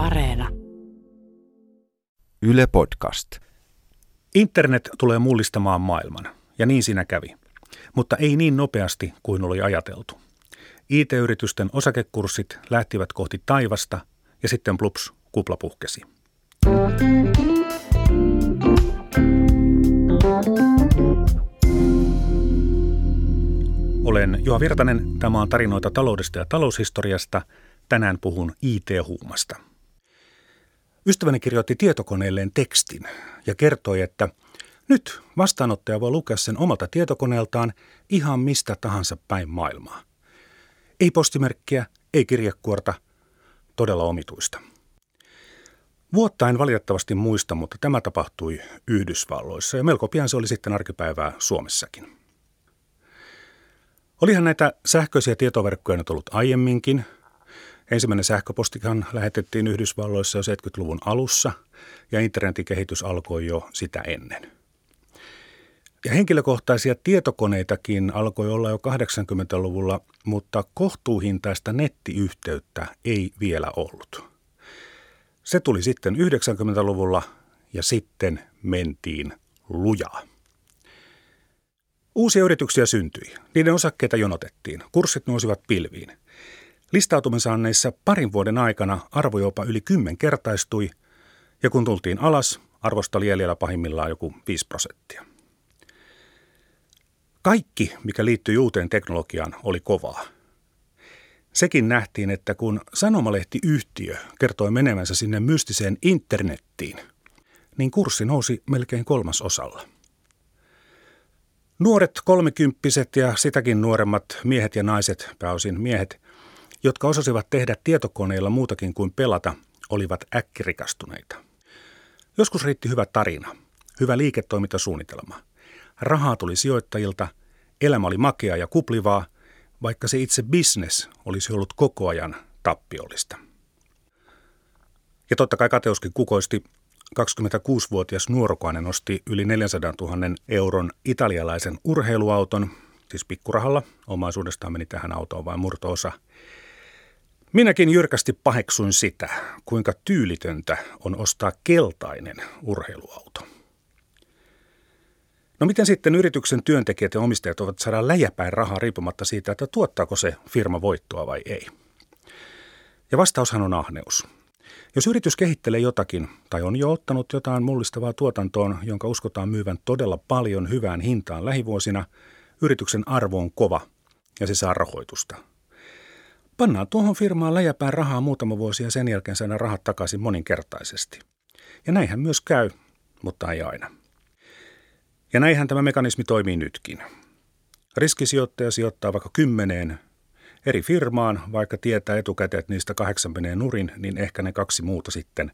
Areena. Yle Podcast. Internet tulee mullistamaan maailman, ja niin siinä kävi. Mutta ei niin nopeasti kuin oli ajateltu. IT-yritysten osakekurssit lähtivät kohti taivasta, ja sitten plups, kupla puhkesi. Olen Juha Virtanen. Tämä on tarinoita taloudesta ja taloushistoriasta. Tänään puhun IT-huumasta. Ystäväni kirjoitti tietokoneelleen tekstin ja kertoi, että nyt vastaanottaja voi lukea sen omalta tietokoneeltaan ihan mistä tahansa päin maailmaa. Ei postimerkkiä, ei kirjekuorta, todella omituista. Vuotta en valitettavasti muista, mutta tämä tapahtui Yhdysvalloissa ja melko pian se oli sitten arkipäivää Suomessakin. Olihan näitä sähköisiä tietoverkkoja nyt ollut aiemminkin. Ensimmäinen sähköpostihan lähetettiin Yhdysvalloissa jo 70-luvun alussa ja internetin kehitys alkoi jo sitä ennen. Ja henkilökohtaisia tietokoneitakin alkoi olla jo 80-luvulla, mutta kohtuuhintaista nettiyhteyttä ei vielä ollut. Se tuli sitten 90-luvulla ja sitten mentiin lujaa. Uusia yrityksiä syntyi. Niiden osakkeita jonotettiin. Kurssit nousivat pilviin. Listautumisanneissa parin vuoden aikana arvo jopa yli kymmenkertaistui, ja kun tultiin alas, arvosta oli jäljellä pahimmillaan joku 5 prosenttia. Kaikki, mikä liittyi uuteen teknologiaan, oli kovaa. Sekin nähtiin, että kun sanomalehtiyhtiö kertoi menemänsä sinne mystiseen internettiin, niin kurssi nousi melkein kolmasosalla. Nuoret kolmekymppiset ja sitäkin nuoremmat miehet ja naiset, pääosin miehet, jotka osasivat tehdä tietokoneilla muutakin kuin pelata, olivat äkkirikastuneita. Joskus riitti hyvä tarina, hyvä liiketoimintasuunnitelma. Rahaa tuli sijoittajilta, elämä oli makea ja kuplivaa, vaikka se itse business olisi ollut koko ajan tappiollista. Ja totta kai kateuskin kukoisti 26-vuotias nuorukainen osti yli 400 000 euron italialaisen urheiluauton, siis pikkurahalla. Omaisuudestaan meni tähän autoon vain murtoosa. Minäkin jyrkästi paheksuin sitä, kuinka tyylitöntä on ostaa keltainen urheiluauto. No miten sitten yrityksen työntekijät ja omistajat ovat saada läjäpäin rahaa riippumatta siitä, että tuottaako se firma voittoa vai ei? Ja vastaushan on ahneus. Jos yritys kehittelee jotakin tai on jo ottanut jotain mullistavaa tuotantoon, jonka uskotaan myyvän todella paljon hyvään hintaan lähivuosina, yrityksen arvo on kova ja se saa rahoitusta. Pannaan tuohon firmaan läjäpään rahaa muutama vuosi ja sen jälkeen saadaan rahat takaisin moninkertaisesti. Ja näinhän myös käy, mutta ei aina. Ja näinhän tämä mekanismi toimii nytkin. Riskisijoittaja sijoittaa vaikka kymmeneen eri firmaan, vaikka tietää etukäteen, että niistä kahdeksan menee nurin, niin ehkä ne kaksi muuta sitten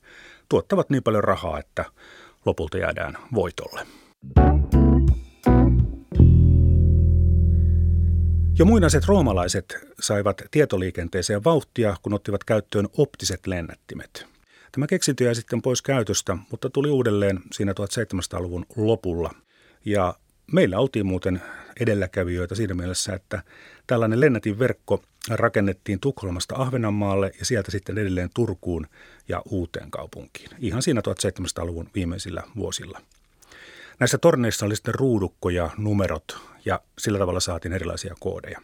tuottavat niin paljon rahaa, että lopulta jäädään voitolle. Jo muinaiset roomalaiset saivat tietoliikenteeseen vauhtia, kun ottivat käyttöön optiset lennättimet. Tämä keksintö jäi sitten pois käytöstä, mutta tuli uudelleen siinä 1700-luvun lopulla. Ja meillä oltiin muuten edelläkävijöitä siinä mielessä, että tällainen lennätin verkko rakennettiin Tukholmasta Ahvenanmaalle ja sieltä sitten edelleen Turkuun ja uuteen kaupunkiin. Ihan siinä 1700-luvun viimeisillä vuosilla. Näissä torneissa oli sitten ruudukko ja numerot ja sillä tavalla saatiin erilaisia koodeja.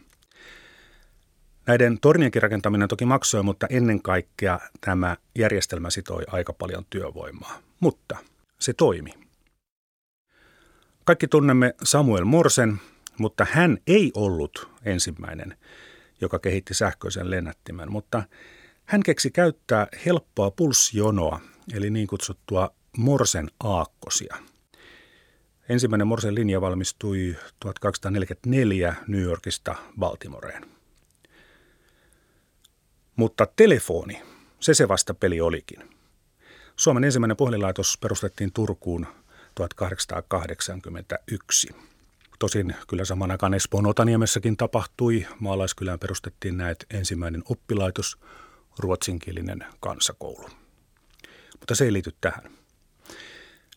Näiden tornienkin rakentaminen toki maksoi, mutta ennen kaikkea tämä järjestelmä sitoi aika paljon työvoimaa. Mutta se toimi. Kaikki tunnemme Samuel Morsen, mutta hän ei ollut ensimmäinen, joka kehitti sähköisen lennättimen, mutta hän keksi käyttää helppoa pulssijonoa, eli niin kutsuttua Morsen aakkosia. Ensimmäinen Morsen linja valmistui 1244 New Yorkista Baltimoreen. Mutta telefoni, se se vasta peli olikin. Suomen ensimmäinen puhelinlaitos perustettiin Turkuun 1881. Tosin kyllä saman aikaan Espoon Otaniemessäkin tapahtui. Maalaiskylään perustettiin näet ensimmäinen oppilaitos, ruotsinkielinen kansakoulu. Mutta se ei liity tähän.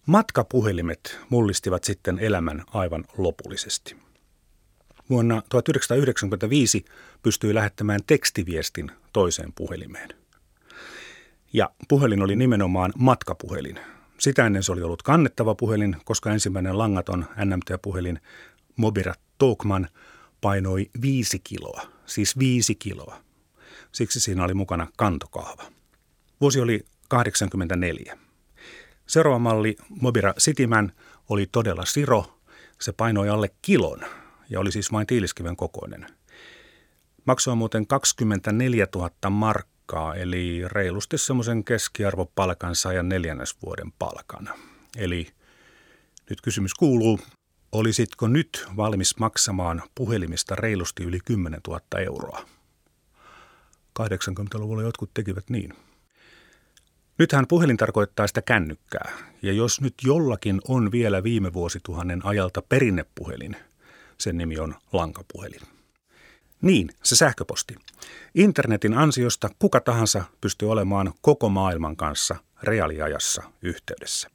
Matkapuhelimet mullistivat sitten elämän aivan lopullisesti. Vuonna 1995 pystyi lähettämään tekstiviestin toiseen puhelimeen. Ja puhelin oli nimenomaan matkapuhelin. Sitä ennen se oli ollut kannettava puhelin, koska ensimmäinen langaton NMT-puhelin Mobira Talkman painoi viisi kiloa, siis viisi kiloa. Siksi siinä oli mukana kantokahva. Vuosi oli 84. Seuraava malli, Mobira Cityman, oli todella siro. Se painoi alle kilon ja oli siis vain tiiliskiven kokoinen. Maksoi muuten 24 000 markkaa, eli reilusti semmoisen keskiarvopalkan saajan neljännesvuoden palkan. Eli nyt kysymys kuuluu, olisitko nyt valmis maksamaan puhelimista reilusti yli 10 000 euroa? 80-luvulla jotkut tekivät niin. Nythän puhelin tarkoittaa sitä kännykkää, ja jos nyt jollakin on vielä viime vuosituhannen ajalta perinnepuhelin, sen nimi on lankapuhelin. Niin, se sähköposti. Internetin ansiosta kuka tahansa pystyy olemaan koko maailman kanssa reaaliajassa yhteydessä.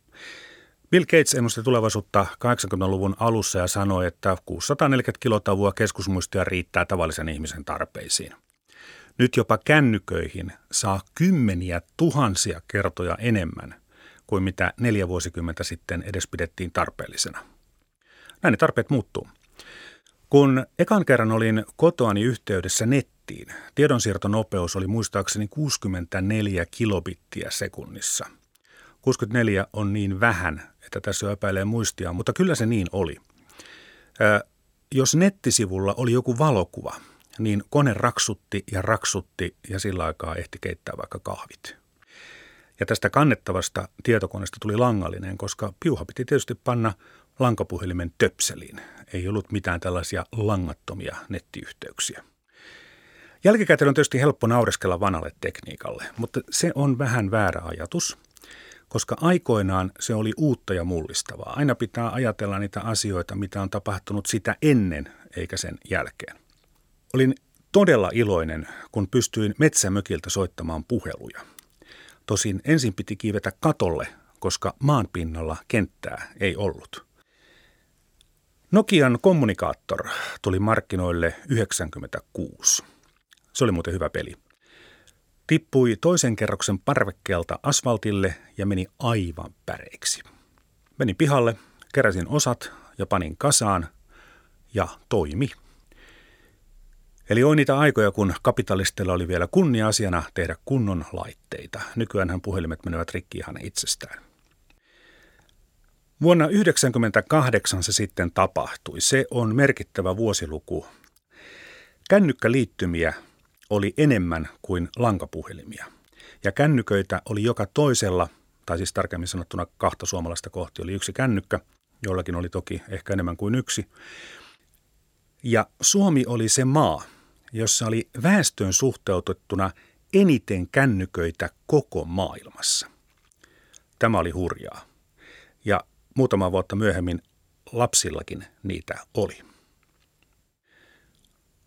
Bill Gates ennusti tulevaisuutta 80-luvun alussa ja sanoi, että 640 kilotavua keskusmuistia riittää tavallisen ihmisen tarpeisiin. Nyt jopa kännyköihin saa kymmeniä tuhansia kertoja enemmän kuin mitä neljä vuosikymmentä sitten edes pidettiin tarpeellisena. Näin ne tarpeet muuttuu. Kun ekan kerran olin kotoani yhteydessä nettiin, tiedonsiirtonopeus oli muistaakseni 64 kilobittiä sekunnissa. 64 on niin vähän, että tässä epäilee muistia, mutta kyllä se niin oli. Ö, jos nettisivulla oli joku valokuva, niin kone raksutti ja raksutti ja sillä aikaa ehti keittää vaikka kahvit. Ja tästä kannettavasta tietokoneesta tuli langallinen, koska piuha piti tietysti panna lankapuhelimen töpseliin. Ei ollut mitään tällaisia langattomia nettiyhteyksiä. Jälkikäteen on tietysti helppo naureskella vanhalle tekniikalle, mutta se on vähän väärä ajatus, koska aikoinaan se oli uutta ja mullistavaa. Aina pitää ajatella niitä asioita, mitä on tapahtunut sitä ennen eikä sen jälkeen. Olin todella iloinen, kun pystyin metsämökiltä soittamaan puheluja. Tosin ensin piti kiivetä katolle, koska maanpinnalla kenttää ei ollut. Nokian kommunikaattor tuli markkinoille 96. Se oli muuten hyvä peli. Tippui toisen kerroksen parvekkeelta asfaltille ja meni aivan päreiksi. Menin pihalle, keräsin osat ja panin kasaan ja toimi. Eli oli niitä aikoja, kun kapitalistilla oli vielä kunnia-asiana tehdä kunnon laitteita. Nykyään puhelimet menevät rikki ihan itsestään. Vuonna 1998 se sitten tapahtui. Se on merkittävä vuosiluku. Kännykkäliittymiä oli enemmän kuin lankapuhelimia. Ja kännyköitä oli joka toisella, tai siis tarkemmin sanottuna kahta suomalaista kohti, oli yksi kännykkä, jollakin oli toki ehkä enemmän kuin yksi. Ja Suomi oli se maa, jossa oli väestöön suhteutettuna eniten kännyköitä koko maailmassa. Tämä oli hurjaa. Ja muutama vuotta myöhemmin lapsillakin niitä oli.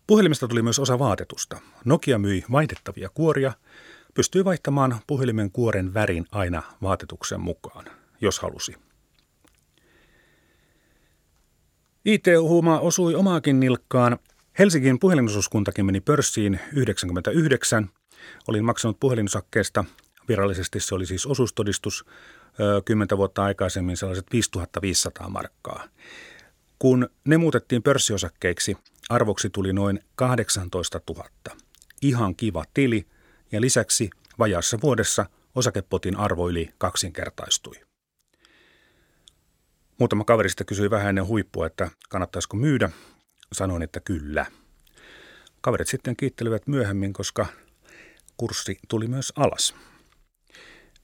Puhelimesta tuli myös osa vaatetusta. Nokia myi vaihdettavia kuoria, pystyi vaihtamaan puhelimen kuoren värin aina vaatetuksen mukaan, jos halusi. IT-huuma osui omaakin nilkkaan. Helsingin puhelinosuuskuntakin meni pörssiin 99. Olin maksanut puhelinosakkeesta. Virallisesti se oli siis osuustodistus kymmentä vuotta aikaisemmin sellaiset 5500 markkaa. Kun ne muutettiin pörssiosakkeiksi, arvoksi tuli noin 18 000. Ihan kiva tili ja lisäksi vajassa vuodessa osakepotin arvo yli kaksinkertaistui. Muutama kaverista kysyi vähän ennen huippua, että kannattaisiko myydä. Sanoin, että kyllä. Kaverit sitten kiittelivät myöhemmin, koska kurssi tuli myös alas.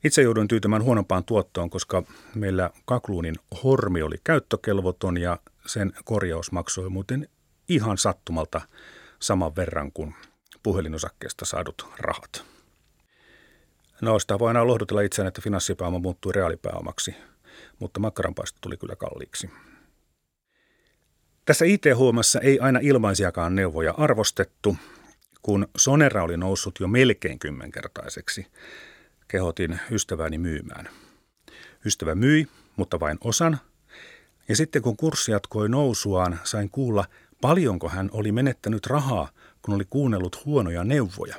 Itse jouduin tyytymään huonompaan tuottoon, koska meillä kakluunin hormi oli käyttökelvoton ja sen korjaus maksoi muuten ihan sattumalta saman verran kuin puhelinosakkeesta saadut rahat. No sitä voi aina lohdutella itseään, että finanssipääoma muuttui reaalipääomaksi, mutta makkaranpaisto tuli kyllä kalliiksi. Tässä IT-huomassa ei aina ilmaisiakaan neuvoja arvostettu, kun Sonera oli noussut jo melkein kymmenkertaiseksi – kehotin ystäväni myymään. Ystävä myi, mutta vain osan. Ja sitten kun kurssi jatkoi nousuaan, sain kuulla, paljonko hän oli menettänyt rahaa, kun oli kuunnellut huonoja neuvoja.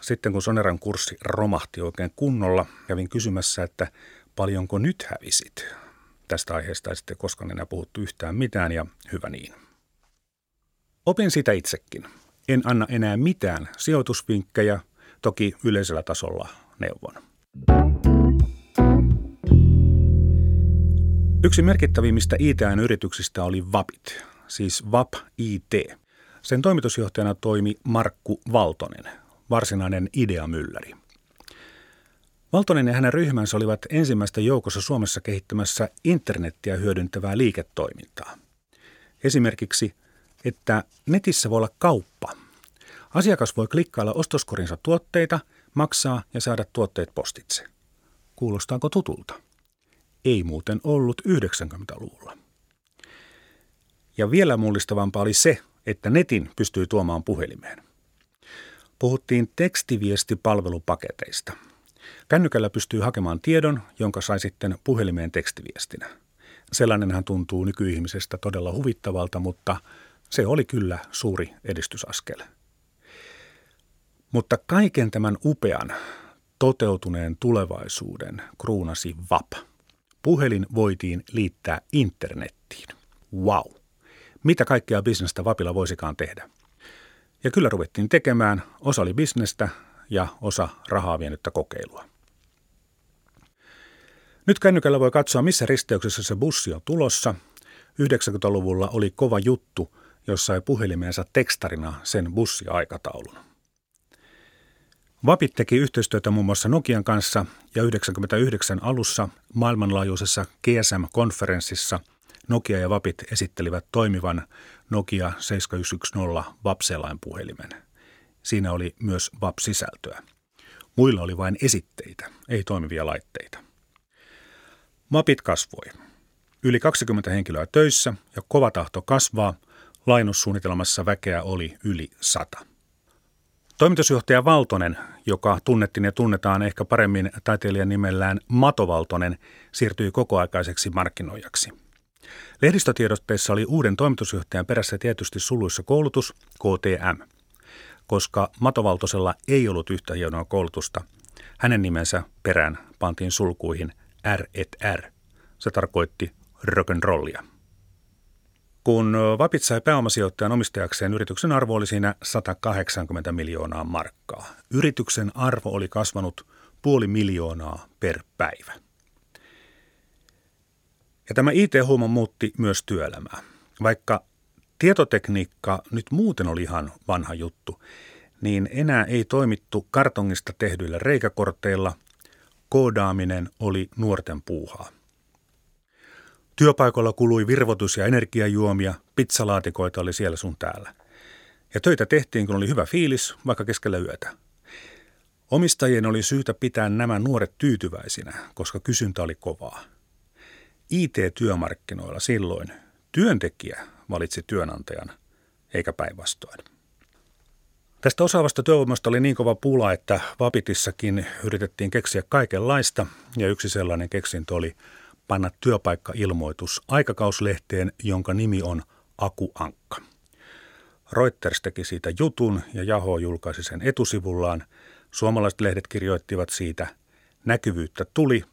sitten kun Soneran kurssi romahti oikein kunnolla, kävin kysymässä, että paljonko nyt hävisit. Tästä aiheesta ei sitten koskaan enää puhuttu yhtään mitään ja hyvä niin. Opin sitä itsekin. En anna enää mitään sijoitusvinkkejä, toki yleisellä tasolla neuvon. Yksi merkittävimmistä IT-yrityksistä oli Vapit, siis VAP IT. Sen toimitusjohtajana toimi Markku Valtonen, varsinainen ideamylläri. Valtonen ja hänen ryhmänsä olivat ensimmäistä joukossa Suomessa kehittämässä internettiä hyödyntävää liiketoimintaa. Esimerkiksi, että netissä voi olla kauppa. Asiakas voi klikkailla ostoskorinsa tuotteita, maksaa ja saada tuotteet postitse. Kuulostaako tutulta? Ei muuten ollut 90-luvulla. Ja vielä mullistavampaa oli se, että netin pystyy tuomaan puhelimeen. Puhuttiin tekstiviestipalvelupaketeista. Kännykällä pystyy hakemaan tiedon, jonka sai sitten puhelimeen tekstiviestinä. Sellainenhan tuntuu nykyihmisestä todella huvittavalta, mutta se oli kyllä suuri edistysaskel. Mutta kaiken tämän upean, toteutuneen tulevaisuuden kruunasi VAP. Puhelin voitiin liittää internettiin. Wow! Mitä kaikkea bisnestä VAPilla voisikaan tehdä? Ja kyllä ruvettiin tekemään. Osa oli bisnestä ja osa rahaa vienyttä kokeilua. Nyt kännykällä voi katsoa, missä risteyksessä se bussi on tulossa. 90-luvulla oli kova juttu, jossa sai puhelimeensa tekstarina sen bussiaikataulun. Vapit teki yhteistyötä muun muassa Nokian kanssa ja 99 alussa maailmanlaajuisessa GSM-konferenssissa Nokia ja Vapit esittelivät toimivan Nokia 7110 Vapselain puhelimen. Siinä oli myös VAP-sisältöä. Muilla oli vain esitteitä, ei toimivia laitteita. Mapit kasvoi. Yli 20 henkilöä töissä ja kova tahto kasvaa. Lainussuunnitelmassa väkeä oli yli 100. Toimitusjohtaja Valtonen, joka tunnettiin ja tunnetaan ehkä paremmin taiteilijan nimellään Mato Valtonen, siirtyi kokoaikaiseksi markkinoijaksi. Lehdistötiedotteissa oli uuden toimitusjohtajan perässä tietysti suluissa koulutus, KTM. Koska Matovaltosella ei ollut yhtä hienoa koulutusta, hänen nimensä perään pantiin sulkuihin R et R. Se tarkoitti rock'n'rollia. Kun Vapit sai pääomasijoittajan omistajakseen, yrityksen arvo oli siinä 180 miljoonaa markkaa. Yrityksen arvo oli kasvanut puoli miljoonaa per päivä. Ja tämä IT-huuma muutti myös työelämää. Vaikka tietotekniikka nyt muuten oli ihan vanha juttu, niin enää ei toimittu kartongista tehdyillä reikäkorteilla. Koodaaminen oli nuorten puuhaa. Työpaikoilla kului virvotus- ja energiajuomia, pizzalaatikoita oli siellä sun täällä. Ja töitä tehtiin, kun oli hyvä fiilis, vaikka keskellä yötä. Omistajien oli syytä pitää nämä nuoret tyytyväisinä, koska kysyntä oli kovaa. IT-työmarkkinoilla silloin työntekijä valitsi työnantajan, eikä päinvastoin. Tästä osaavasta työvoimasta oli niin kova pula, että Vapitissakin yritettiin keksiä kaikenlaista, ja yksi sellainen keksintö oli panna työpaikkailmoitus aikakauslehteen, jonka nimi on Aku Ankka. Reuters teki siitä jutun ja Jaho julkaisi sen etusivullaan. Suomalaiset lehdet kirjoittivat siitä, näkyvyyttä tuli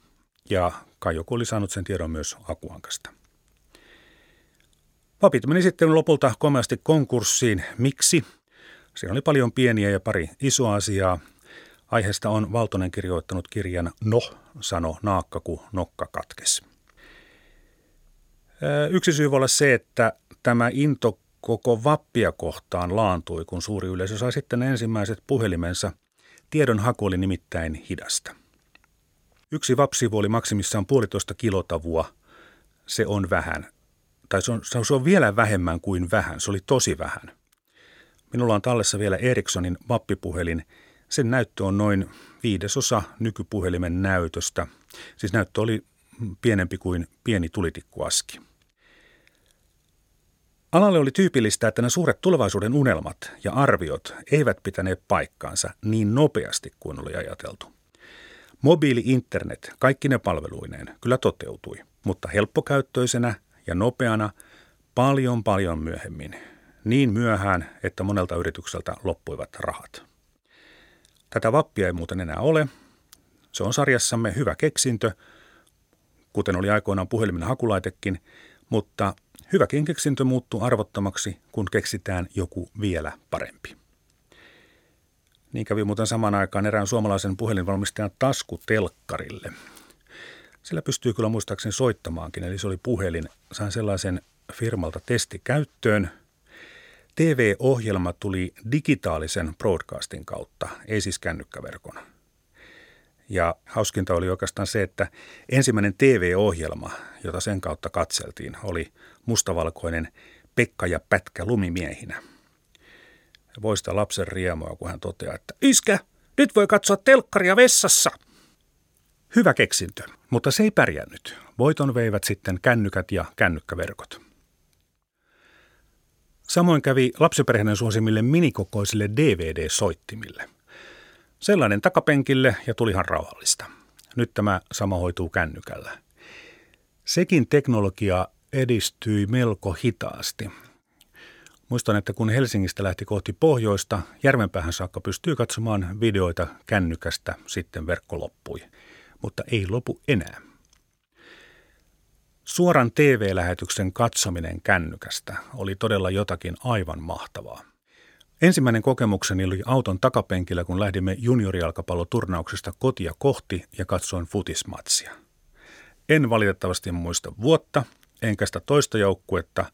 ja kai joku oli saanut sen tiedon myös Akuankasta. Papit meni sitten lopulta komeasti konkurssiin. Miksi? Siinä oli paljon pieniä ja pari isoa asiaa. Aiheesta on Valtonen kirjoittanut kirjan No, sano naakka, kun nokka katkes. Yksi syy voi olla se, että tämä into koko vappia kohtaan laantui, kun suuri yleisö sai sitten ensimmäiset puhelimensa. Tiedon haku oli nimittäin hidasta. Yksi vapsivu oli maksimissaan puolitoista kilotavua. Se on vähän. Tai se on, se on vielä vähemmän kuin vähän. Se oli tosi vähän. Minulla on tallessa vielä Ericssonin vappipuhelin. Sen näyttö on noin viidesosa nykypuhelimen näytöstä. Siis näyttö oli pienempi kuin pieni tulitikkuaski. Alalle oli tyypillistä, että ne suuret tulevaisuuden unelmat ja arviot eivät pitäneet paikkaansa niin nopeasti kuin oli ajateltu. Mobiili-internet, kaikki ne palveluineen, kyllä toteutui, mutta helppokäyttöisenä ja nopeana paljon paljon myöhemmin. Niin myöhään, että monelta yritykseltä loppuivat rahat. Tätä vappia ei muuten enää ole. Se on sarjassamme hyvä keksintö, kuten oli aikoinaan puhelimen hakulaitekin, mutta hyväkin keksintö muuttuu arvottomaksi, kun keksitään joku vielä parempi. Niin kävi muuten samaan aikaan erään suomalaisen puhelinvalmistajan taskutelkkarille. Sillä pystyy kyllä muistaakseni soittamaankin, eli se oli puhelin. Sain sellaisen firmalta testikäyttöön. TV-ohjelma tuli digitaalisen broadcastin kautta, ei siis kännykkäverkon. Ja hauskinta oli oikeastaan se, että ensimmäinen TV-ohjelma, jota sen kautta katseltiin, oli mustavalkoinen Pekka ja Pätkä lumimiehinä. Voista lapsen riemua, kun hän toteaa, että Iskä, nyt voi katsoa telkkaria vessassa. Hyvä keksintö, mutta se ei pärjännyt. Voiton veivät sitten kännykät ja kännykkäverkot. Samoin kävi lapsiperheiden suosimille minikokoisille DVD-soittimille. Sellainen takapenkille ja tulihan rauhallista. Nyt tämä sama hoituu kännykällä. Sekin teknologia edistyi melko hitaasti. Muistan, että kun Helsingistä lähti kohti pohjoista, Järvenpäähän saakka pystyy katsomaan videoita kännykästä, sitten verkko loppui. Mutta ei lopu enää. Suoran TV-lähetyksen katsominen kännykästä oli todella jotakin aivan mahtavaa. Ensimmäinen kokemukseni oli auton takapenkillä, kun lähdimme juniorijalkapalloturnauksesta kotia kohti ja katsoin futismatsia. En valitettavasti muista vuotta, enkä sitä toista joukkuetta,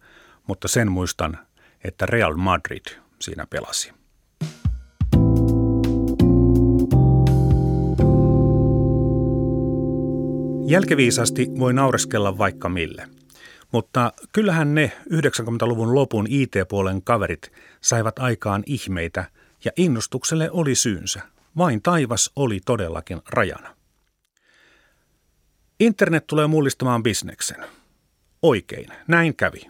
mutta sen muistan, että Real Madrid siinä pelasi. Jälkeviisasti voi naureskella vaikka mille. Mutta kyllähän ne 90-luvun lopun IT-puolen kaverit saivat aikaan ihmeitä ja innostukselle oli syynsä. Vain taivas oli todellakin rajana. Internet tulee mullistamaan bisneksen. Oikein, näin kävi.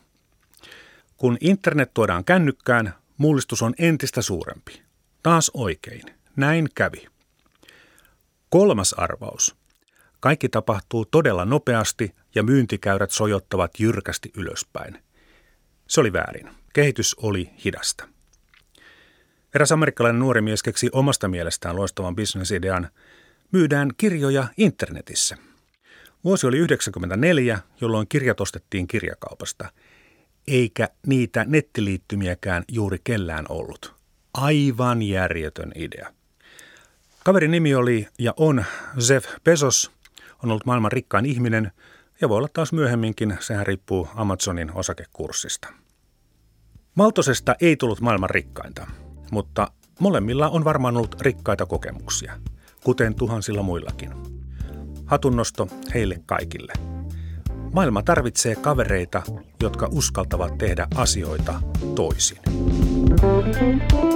Kun internet tuodaan kännykkään, mullistus on entistä suurempi. Taas oikein, näin kävi. Kolmas arvaus. Kaikki tapahtuu todella nopeasti ja myyntikäyrät sojottavat jyrkästi ylöspäin. Se oli väärin. Kehitys oli hidasta. Eräs amerikkalainen nuori mies keksi omasta mielestään loistavan bisnesidean. Myydään kirjoja internetissä. Vuosi oli 1994, jolloin kirjat ostettiin kirjakaupasta. Eikä niitä nettiliittymiäkään juuri kellään ollut. Aivan järjetön idea. Kaverin nimi oli ja on Jeff Bezos, on ollut maailman rikkain ihminen ja voi olla taas myöhemminkin, sehän riippuu Amazonin osakekurssista. Maltosesta ei tullut maailman rikkainta, mutta molemmilla on varmaan ollut rikkaita kokemuksia, kuten tuhansilla muillakin. Hatunnosto heille kaikille. Maailma tarvitsee kavereita, jotka uskaltavat tehdä asioita toisin. Thank you.